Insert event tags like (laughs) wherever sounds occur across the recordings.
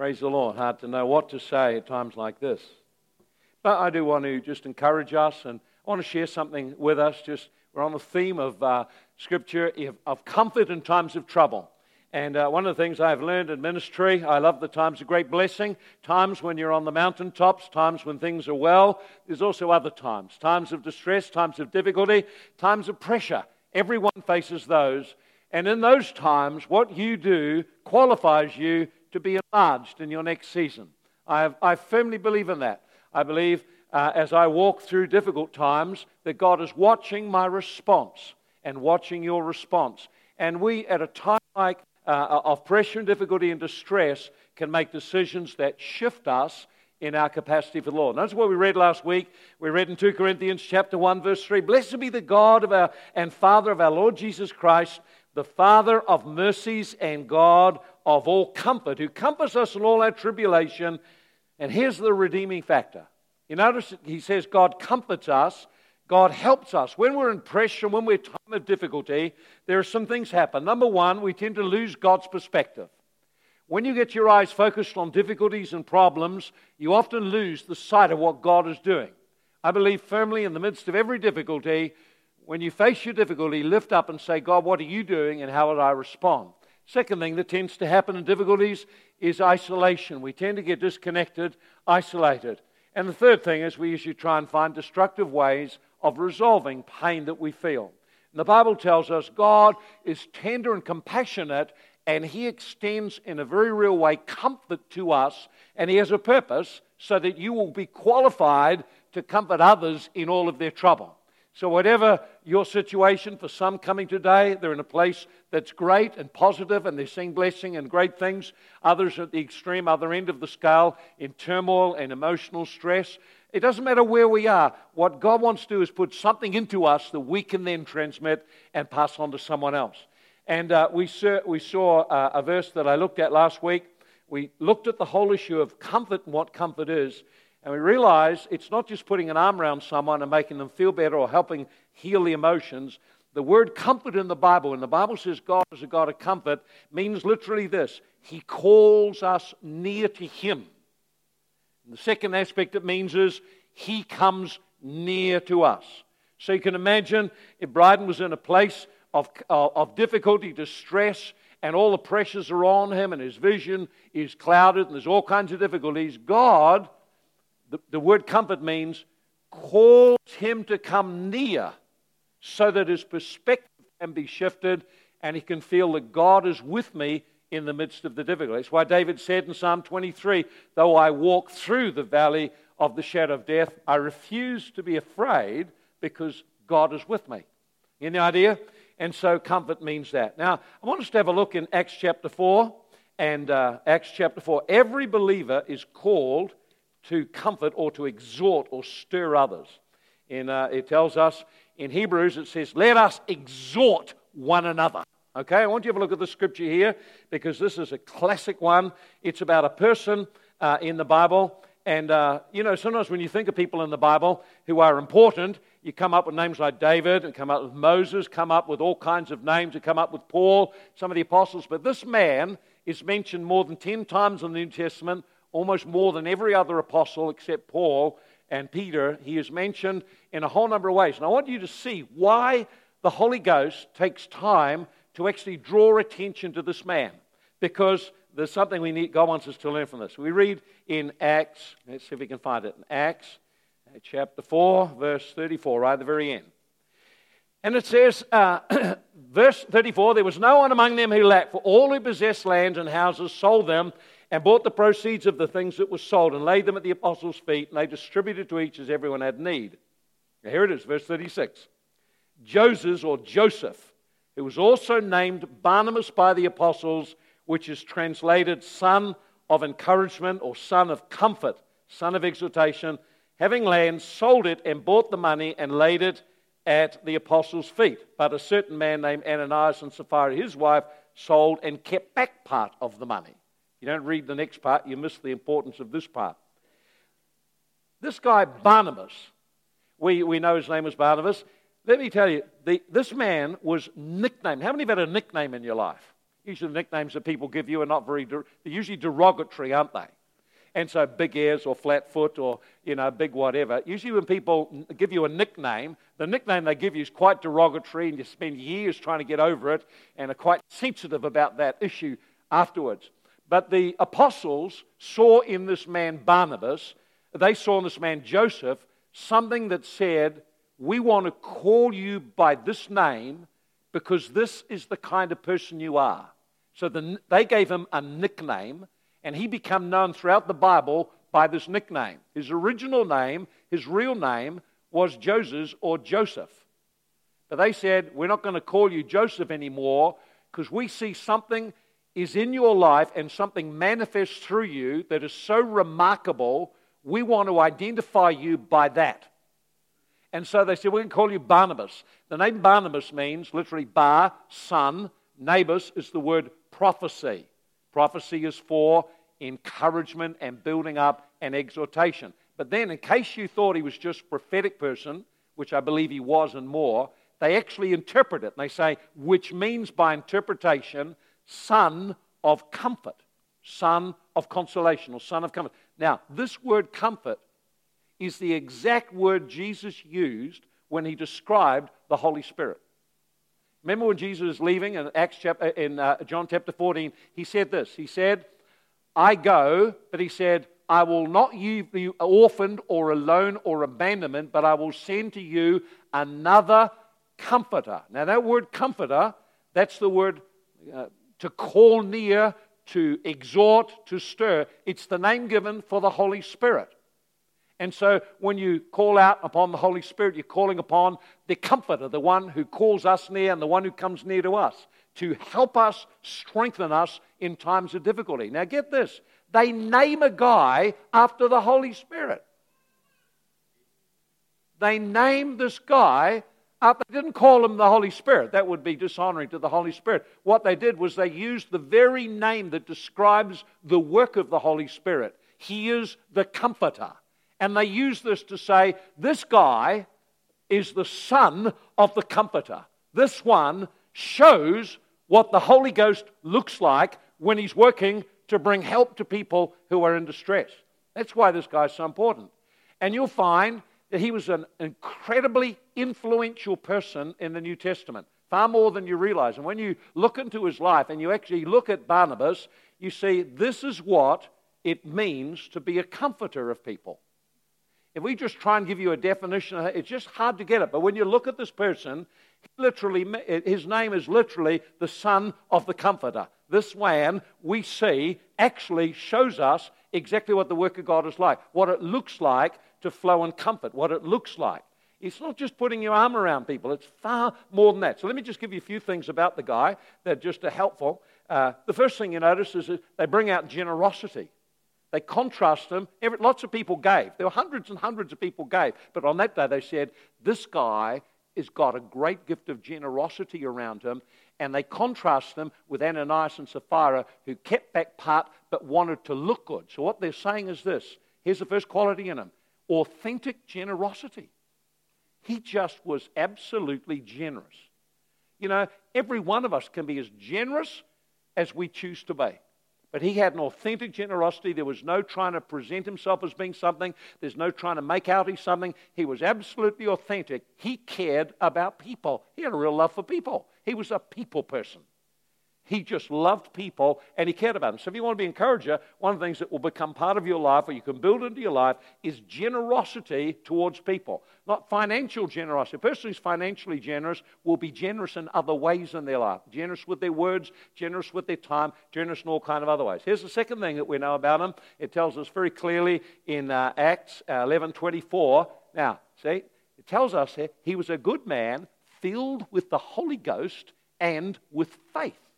Praise the Lord. Hard to know what to say at times like this. But I do want to just encourage us and I want to share something with us. Just we're on the theme of uh, Scripture of comfort in times of trouble. And uh, one of the things I've learned in ministry, I love the times of great blessing, times when you're on the mountaintops, times when things are well. There's also other times, times of distress, times of difficulty, times of pressure. Everyone faces those. And in those times, what you do qualifies you to be enlarged in your next season. I, have, I firmly believe in that. I believe uh, as I walk through difficult times that God is watching my response and watching your response. And we, at a time like uh, of pressure and difficulty and distress, can make decisions that shift us in our capacity for the Lord. that's what we read last week. We read in 2 Corinthians chapter 1, verse 3. Blessed be the God of our, and Father of our Lord Jesus Christ, the Father of mercies and God of all comfort, who comforts us in all our tribulation. And here's the redeeming factor. You notice he says God comforts us, God helps us. When we're in pressure, when we're in time of difficulty, there are some things happen. Number one, we tend to lose God's perspective. When you get your eyes focused on difficulties and problems, you often lose the sight of what God is doing. I believe firmly in the midst of every difficulty, when you face your difficulty, lift up and say, God, what are you doing and how would I respond? Second thing that tends to happen in difficulties is isolation. We tend to get disconnected, isolated. And the third thing is we usually try and find destructive ways of resolving pain that we feel. And the Bible tells us God is tender and compassionate, and He extends in a very real way comfort to us, and He has a purpose so that you will be qualified to comfort others in all of their trouble. So, whatever your situation, for some coming today, they're in a place that's great and positive and they're seeing blessing and great things. Others at the extreme other end of the scale in turmoil and emotional stress. It doesn't matter where we are. What God wants to do is put something into us that we can then transmit and pass on to someone else. And uh, we, saw, we saw uh, a verse that I looked at last week. We looked at the whole issue of comfort and what comfort is. And we realize it's not just putting an arm around someone and making them feel better or helping heal the emotions. The word comfort in the Bible, when the Bible says God is a God of comfort, means literally this He calls us near to Him. And the second aspect it means is He comes near to us. So you can imagine if Bryden was in a place of, uh, of difficulty, distress, and all the pressures are on him, and his vision is clouded, and there's all kinds of difficulties, God the, the word comfort means calls him to come near so that his perspective can be shifted and he can feel that God is with me in the midst of the difficulty. That's why David said in Psalm 23 Though I walk through the valley of the shadow of death, I refuse to be afraid because God is with me. Any idea? And so comfort means that. Now, I want us to have a look in Acts chapter 4. And uh, Acts chapter 4. Every believer is called to comfort or to exhort or stir others. And uh, it tells us in Hebrews, it says, Let us exhort one another. Okay, I want you to have a look at the scripture here because this is a classic one. It's about a person uh, in the Bible. And, uh, you know, sometimes when you think of people in the Bible who are important, you come up with names like David and come up with Moses, come up with all kinds of names, and come up with Paul, some of the apostles. But this man is mentioned more than 10 times in the New Testament, almost more than every other apostle except Paul and Peter. He is mentioned in a whole number of ways. And I want you to see why the Holy Ghost takes time to actually draw attention to this man. Because there's something we need, God wants us to learn from this. We read in Acts, let's see if we can find it, in Acts uh, chapter 4, verse 34, right at the very end. And it says, uh, (clears throat) verse 34 there was no one among them who lacked, for all who possessed lands and houses sold them and bought the proceeds of the things that were sold and laid them at the apostles' feet, and they distributed to each as everyone had need. Now here it is, verse 36. Joseph, or Joseph, who was also named Barnabas by the apostles, which is translated son of encouragement or son of comfort, son of exhortation, having land, sold it and bought the money and laid it at the apostles' feet. But a certain man named Ananias and Sapphira, his wife, sold and kept back part of the money. You don't read the next part, you miss the importance of this part. This guy, Barnabas, we, we know his name was Barnabas. Let me tell you, the, this man was nicknamed. How many have had a nickname in your life? Usually the nicknames that people give you are not very, they're usually derogatory, aren't they? And so big ears or flat foot or, you know, big whatever. Usually when people give you a nickname, the nickname they give you is quite derogatory and you spend years trying to get over it and are quite sensitive about that issue afterwards. But the apostles saw in this man Barnabas, they saw in this man Joseph, something that said, We want to call you by this name because this is the kind of person you are. So the, they gave him a nickname and he became known throughout the Bible by this nickname. His original name, his real name, was Joseph or Joseph. But they said, We're not going to call you Joseph anymore because we see something is in your life and something manifests through you that is so remarkable, we want to identify you by that. And so they said, We can call you Barnabas. The name Barnabas means literally bar, son. Nabas is the word prophecy. Prophecy is for encouragement and building up and exhortation. But then, in case you thought he was just a prophetic person, which I believe he was and more, they actually interpret it. And they say, which means by interpretation, son of comfort, son of consolation, or son of comfort. Now, this word comfort is the exact word Jesus used when he described the Holy Spirit. Remember when Jesus was leaving in Acts chapter, in uh, John chapter 14, he said this. He said, I go, but he said, I will not leave you orphaned or alone or abandonment, but I will send to you another comforter. Now, that word comforter, that's the word uh, to call near, to exhort, to stir. It's the name given for the Holy Spirit. And so when you call out upon the Holy Spirit, you're calling upon the Comforter, the one who calls us near and the one who comes near to us to help us, strengthen us in times of difficulty. Now, get this they name a guy after the Holy Spirit. They name this guy they didn't call him the Holy Spirit. That would be dishonoring to the Holy Spirit. What they did was they used the very name that describes the work of the Holy Spirit. He is the Comforter. And they use this to say, this guy is the son of the Comforter. This one shows what the Holy Ghost looks like when he's working to bring help to people who are in distress. That's why this guy's so important. And you'll find he was an incredibly influential person in the New Testament, far more than you realize. And when you look into his life and you actually look at Barnabas, you see this is what it means to be a comforter of people. If we just try and give you a definition, it's just hard to get it. But when you look at this person, literally, his name is literally the son of the comforter. This man, we see, actually shows us exactly what the work of God is like, what it looks like to flow and comfort, what it looks like. It's not just putting your arm around people, it's far more than that. So let me just give you a few things about the guy that just are helpful. Uh, the first thing you notice is they bring out generosity. They contrast them. Every, lots of people gave. There were hundreds and hundreds of people gave. But on that day, they said, This guy has got a great gift of generosity around him. And they contrast them with Ananias and Sapphira, who kept back part but wanted to look good. So what they're saying is this here's the first quality in him authentic generosity. He just was absolutely generous. You know, every one of us can be as generous as we choose to be. But he had an authentic generosity. There was no trying to present himself as being something. There's no trying to make out he's something. He was absolutely authentic. He cared about people. He had a real love for people. He was a people person. He just loved people and he cared about them. So, if you want to be an encourager, one of the things that will become part of your life or you can build into your life is generosity towards people. Not financial generosity. A person who's financially generous will be generous in other ways in their life generous with their words, generous with their time, generous in all kind of other ways. Here's the second thing that we know about him it tells us very clearly in uh, Acts uh, 11 24. Now, see, it tells us here he was a good man filled with the Holy Ghost and with faith.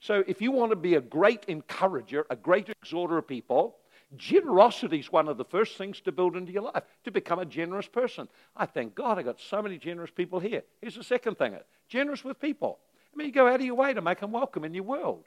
So, if you want to be a great encourager, a great exhorter of people, generosity is one of the first things to build into your life, to become a generous person. I thank God I got so many generous people here. Here's the second thing generous with people. I mean, you go out of your way to make them welcome in your world.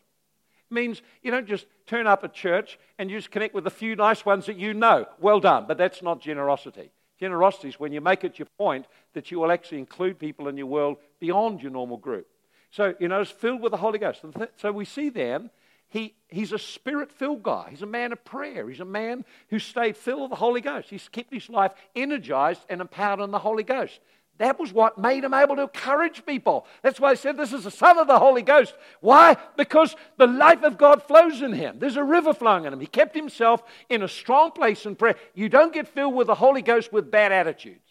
It means you don't just turn up at church and you just connect with a few nice ones that you know. Well done, but that's not generosity. Generosity is when you make it your point that you will actually include people in your world beyond your normal group. So, you know, it's filled with the Holy Ghost. So we see then he, he's a spirit filled guy. He's a man of prayer. He's a man who stayed filled with the Holy Ghost. He's kept his life energized and empowered in the Holy Ghost. That was what made him able to encourage people. That's why I said this is the Son of the Holy Ghost. Why? Because the life of God flows in him. There's a river flowing in him. He kept himself in a strong place in prayer. You don't get filled with the Holy Ghost with bad attitudes.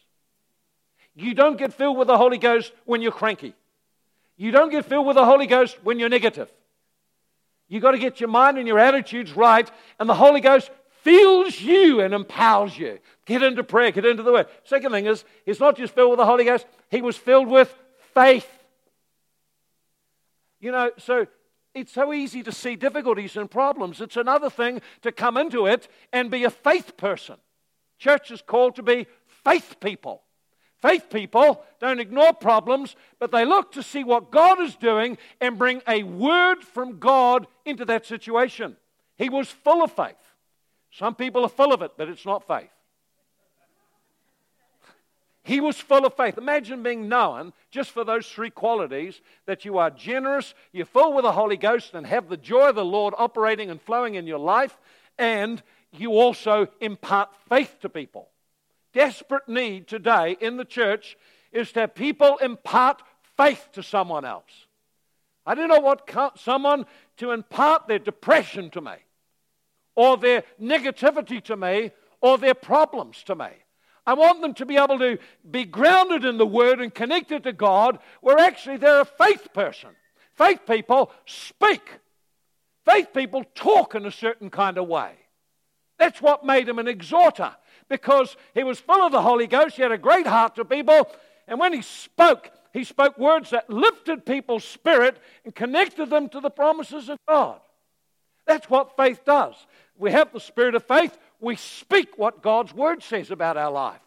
You don't get filled with the Holy Ghost when you're cranky. You don't get filled with the Holy Ghost when you're negative. You've got to get your mind and your attitudes right, and the Holy Ghost fills you and empowers you. Get into prayer, get into the Word. Second thing is, he's not just filled with the Holy Ghost, he was filled with faith. You know, so it's so easy to see difficulties and problems. It's another thing to come into it and be a faith person. Church is called to be faith people. Faith people don't ignore problems, but they look to see what God is doing and bring a word from God into that situation. He was full of faith. Some people are full of it, but it's not faith. (laughs) He was full of faith. Imagine being known just for those three qualities that you are generous, you're full with the Holy Ghost, and have the joy of the Lord operating and flowing in your life, and you also impart faith to people desperate need today in the church is to have people impart faith to someone else. I do not want someone to impart their depression to me, or their negativity to me, or their problems to me. I want them to be able to be grounded in the Word and connected to God, where actually they're a faith person. Faith people speak, faith people talk in a certain kind of way. That's what made him an exhorter because he was full of the Holy Ghost. He had a great heart to people. And when he spoke, he spoke words that lifted people's spirit and connected them to the promises of God. That's what faith does. We have the spirit of faith. We speak what God's word says about our life.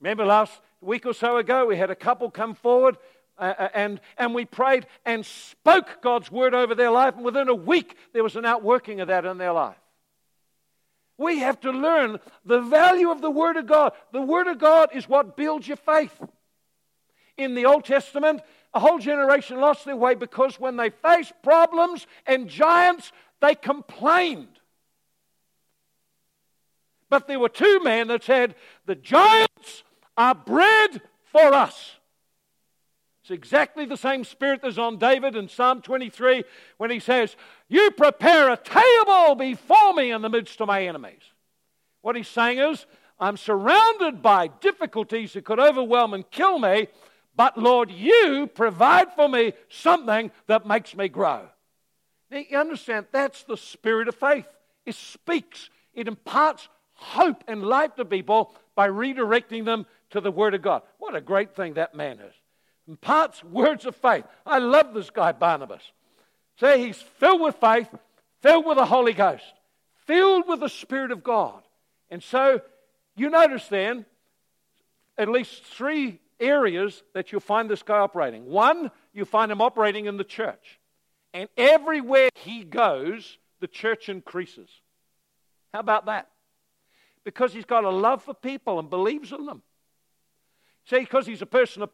Remember last week or so ago, we had a couple come forward uh, uh and, and we prayed and spoke God's word over their life. And within a week, there was an outworking of that in their life. We have to learn the value of the Word of God. The Word of God is what builds your faith. In the Old Testament, a whole generation lost their way because when they faced problems and giants, they complained. But there were two men that said, The giants are bread for us. It's exactly the same spirit that's on David in Psalm 23 when he says, You prepare a table before me in the midst of my enemies. What he's saying is, I'm surrounded by difficulties that could overwhelm and kill me, but Lord, you provide for me something that makes me grow. Now, you understand, that's the spirit of faith. It speaks, it imparts hope and life to people by redirecting them to the Word of God. What a great thing that man is imparts words of faith. I love this guy, Barnabas. Say he's filled with faith, filled with the Holy Ghost, filled with the Spirit of God. And so you notice then at least three areas that you'll find this guy operating. One, you find him operating in the church. And everywhere he goes, the church increases. How about that? Because he's got a love for people and believes in them. See, because he's a person of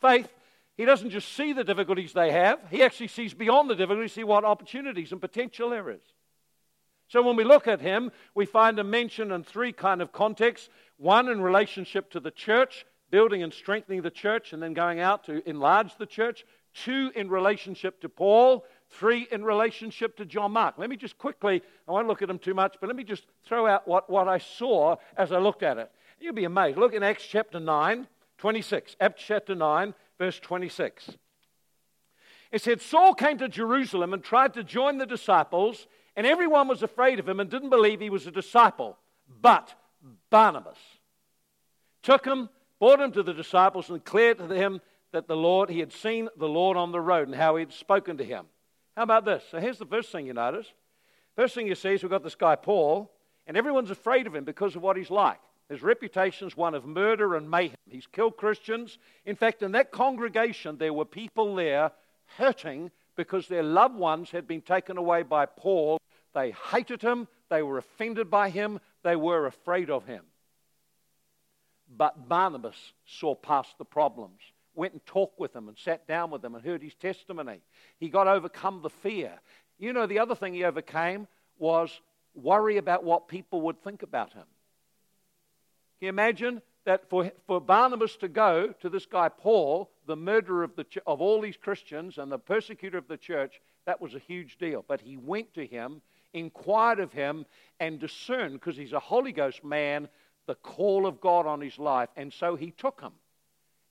faith, he doesn't just see the difficulties they have, he actually sees beyond the difficulties, see what opportunities and potential there is. So when we look at him, we find him mentioned in three kind of contexts. One in relationship to the church, building and strengthening the church, and then going out to enlarge the church. Two in relationship to Paul. Three in relationship to John Mark. Let me just quickly, I won't look at them too much, but let me just throw out what, what I saw as I looked at it. You'll be amazed. Look in Acts chapter 9. 26, Acts chapter 9, verse 26. It said, Saul came to Jerusalem and tried to join the disciples, and everyone was afraid of him and didn't believe he was a disciple. But Barnabas took him, brought him to the disciples, and declared to them that the Lord, he had seen the Lord on the road and how he had spoken to him. How about this? So here's the first thing you notice. First thing you see is we've got this guy, Paul, and everyone's afraid of him because of what he's like. His reputation is one of murder and mayhem. He's killed Christians. In fact, in that congregation, there were people there hurting because their loved ones had been taken away by Paul. They hated him, they were offended by him, they were afraid of him. But Barnabas saw past the problems. went and talked with him and sat down with him and heard his testimony. He got overcome the fear. You know, the other thing he overcame was worry about what people would think about him. Can you imagine that for, for Barnabas to go to this guy Paul, the murderer of, the, of all these Christians and the persecutor of the church, that was a huge deal. But he went to him, inquired of him, and discerned, because he's a Holy Ghost man, the call of God on his life. And so he took him.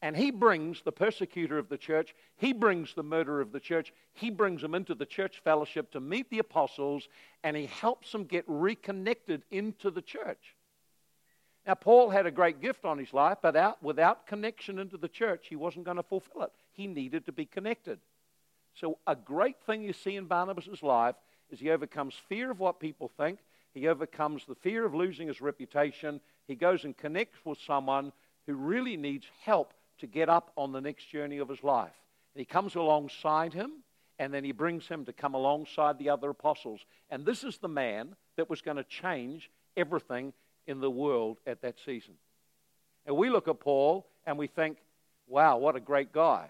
And he brings the persecutor of the church, he brings the murderer of the church, he brings them into the church fellowship to meet the apostles, and he helps them get reconnected into the church. Now, Paul had a great gift on his life, but out, without connection into the church, he wasn't going to fulfill it. He needed to be connected. So, a great thing you see in Barnabas' life is he overcomes fear of what people think, he overcomes the fear of losing his reputation, he goes and connects with someone who really needs help to get up on the next journey of his life. And he comes alongside him, and then he brings him to come alongside the other apostles. And this is the man that was going to change everything in the world at that season. And we look at Paul and we think, wow, what a great guy.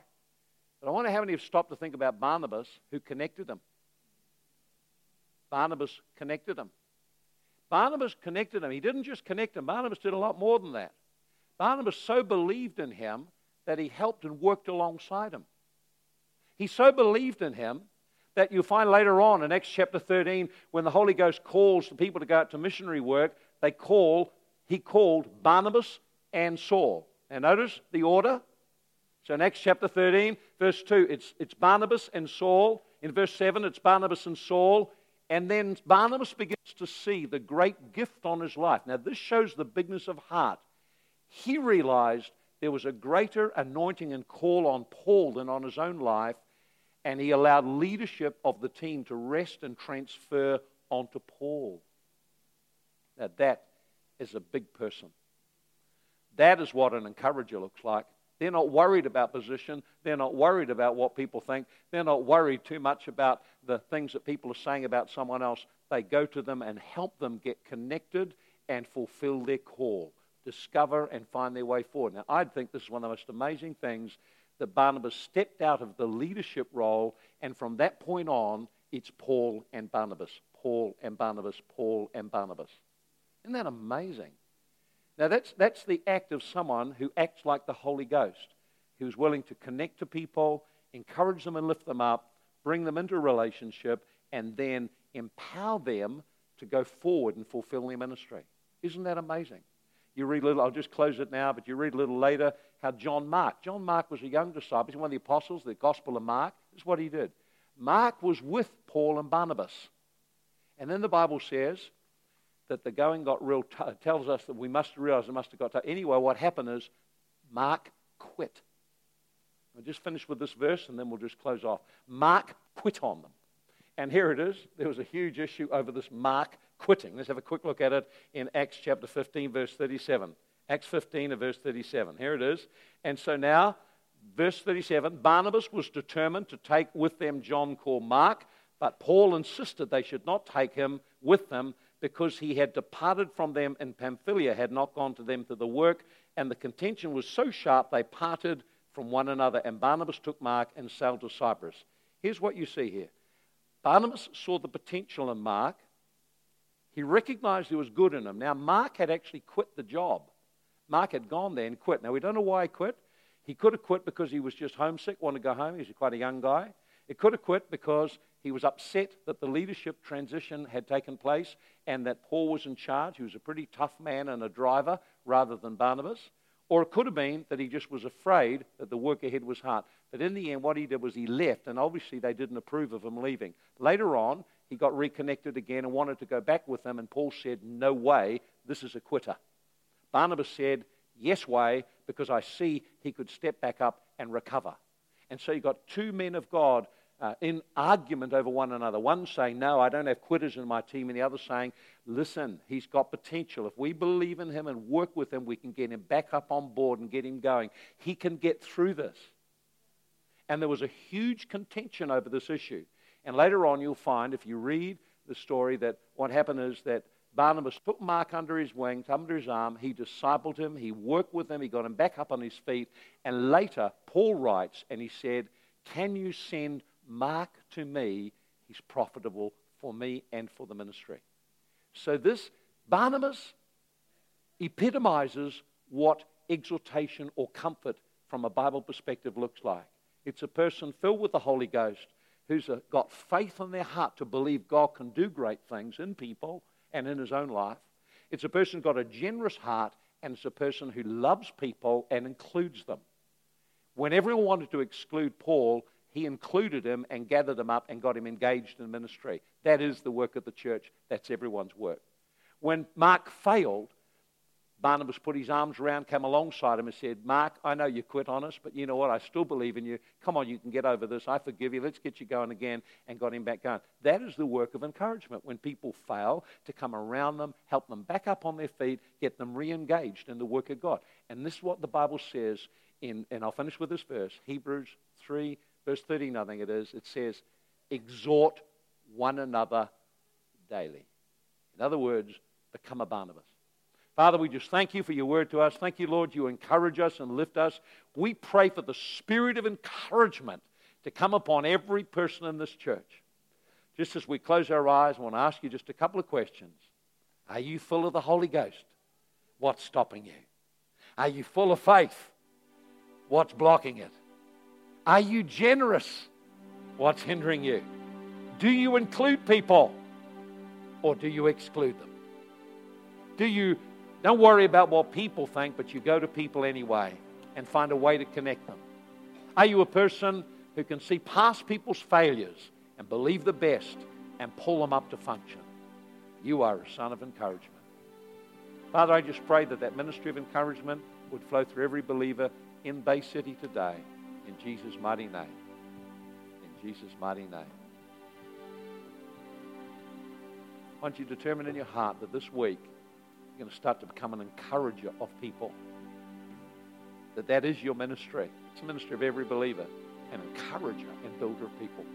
But I wonder how many have stopped to think about Barnabas who connected them. Barnabas connected them. Barnabas connected him. He didn't just connect him, Barnabas did a lot more than that. Barnabas so believed in him that he helped and worked alongside him. He so believed in him that you'll find later on in Acts chapter 13, when the Holy Ghost calls the people to go out to missionary work, they call, he called Barnabas and Saul. Now notice the order. So in Acts chapter 13, verse 2, it's, it's Barnabas and Saul. In verse 7, it's Barnabas and Saul. And then Barnabas begins to see the great gift on his life. Now, this shows the bigness of heart. He realized there was a greater anointing and call on Paul than on his own life, and he allowed leadership of the team to rest and transfer onto Paul. That is a big person. That is what an encourager looks like. They're not worried about position. They're not worried about what people think. They're not worried too much about the things that people are saying about someone else. They go to them and help them get connected and fulfill their call, discover and find their way forward. Now, I think this is one of the most amazing things that Barnabas stepped out of the leadership role, and from that point on, it's Paul and Barnabas, Paul and Barnabas, Paul and Barnabas. Isn't that amazing? Now, that's, that's the act of someone who acts like the Holy Ghost, who's willing to connect to people, encourage them and lift them up, bring them into a relationship, and then empower them to go forward and fulfill their ministry. Isn't that amazing? You read a little, I'll just close it now, but you read a little later how John Mark, John Mark was a young disciple, he's one of the apostles, the Gospel of Mark. This is what he did. Mark was with Paul and Barnabas. And then the Bible says that the going got real, t- uh, tells us that we must realize it must have got tough. Anyway, what happened is Mark quit. I'll just finish with this verse and then we'll just close off. Mark quit on them. And here it is. There was a huge issue over this Mark quitting. Let's have a quick look at it in Acts chapter 15, verse 37. Acts 15 and verse 37. Here it is. And so now, verse 37 Barnabas was determined to take with them John called Mark, but Paul insisted they should not take him with them because he had departed from them in Pamphylia, had not gone to them to the work, and the contention was so sharp they parted from one another. And Barnabas took Mark and sailed to Cyprus. Here's what you see here Barnabas saw the potential in Mark. He recognized there was good in him. Now, Mark had actually quit the job. Mark had gone there and quit. Now, we don't know why he quit. He could have quit because he was just homesick, wanted to go home. He was quite a young guy. He could have quit because he was upset that the leadership transition had taken place and that Paul was in charge. He was a pretty tough man and a driver rather than Barnabas. Or it could have been that he just was afraid that the work ahead was hard. But in the end, what he did was he left, and obviously they didn't approve of him leaving. Later on, he got reconnected again and wanted to go back with them, and Paul said, No way, this is a quitter. Barnabas said, Yes, way, because I see he could step back up and recover. And so you got two men of God uh, in argument over one another. One saying, No, I don't have quitters in my team, and the other saying, Listen, he's got potential. If we believe in him and work with him, we can get him back up on board and get him going. He can get through this. And there was a huge contention over this issue. And later on, you'll find, if you read the story, that what happened is that Barnabas took Mark under his wing, under his arm. He discipled him. He worked with him. He got him back up on his feet. And later, Paul writes and he said, Can you send Mark to me? He's profitable for me and for the ministry. So this Barnabas epitomizes what exhortation or comfort from a Bible perspective looks like. It's a person filled with the Holy Ghost who's uh, got faith in their heart to believe God can do great things in people and in his own life. It's a person who's got a generous heart, and it's a person who loves people and includes them. When everyone wanted to exclude Paul, he included him and gathered him up and got him engaged in ministry. That is the work of the church. That's everyone's work. When Mark failed, Barnabas put his arms around, came alongside him, and said, Mark, I know you quit on us, but you know what? I still believe in you. Come on, you can get over this. I forgive you. Let's get you going again, and got him back going. That is the work of encouragement. When people fail, to come around them, help them back up on their feet, get them re engaged in the work of God. And this is what the Bible says in, and I'll finish with this verse Hebrews 3, verse 13, I think it is. It says, Exhort one another daily. In other words, become a Barnabas. Father, we just thank you for your word to us. Thank you, Lord, you encourage us and lift us. We pray for the spirit of encouragement to come upon every person in this church. Just as we close our eyes, I want to ask you just a couple of questions. Are you full of the Holy Ghost? What's stopping you? Are you full of faith? What's blocking it? Are you generous? What's hindering you? Do you include people or do you exclude them? Do you don't worry about what people think, but you go to people anyway and find a way to connect them. Are you a person who can see past people's failures and believe the best and pull them up to function? You are a son of encouragement. Father, I just pray that that ministry of encouragement would flow through every believer in Bay City today. In Jesus' mighty name. In Jesus' mighty name. Once you determine in your heart that this week you're going to start to become an encourager of people. That that is your ministry. It's the ministry of every believer, an encourager and builder of people.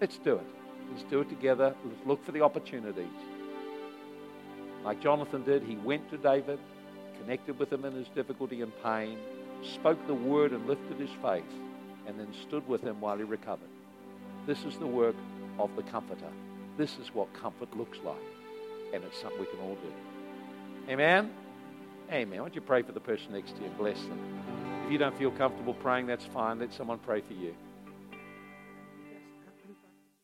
Let's do it. Let's do it together. Let's look for the opportunities. Like Jonathan did, he went to David, connected with him in his difficulty and pain, spoke the word and lifted his faith, and then stood with him while he recovered. This is the work of the Comforter. This is what comfort looks like, and it's something we can all do. Amen? Amen. Why don't you pray for the person next to you and bless them? If you don't feel comfortable praying, that's fine. Let someone pray for you.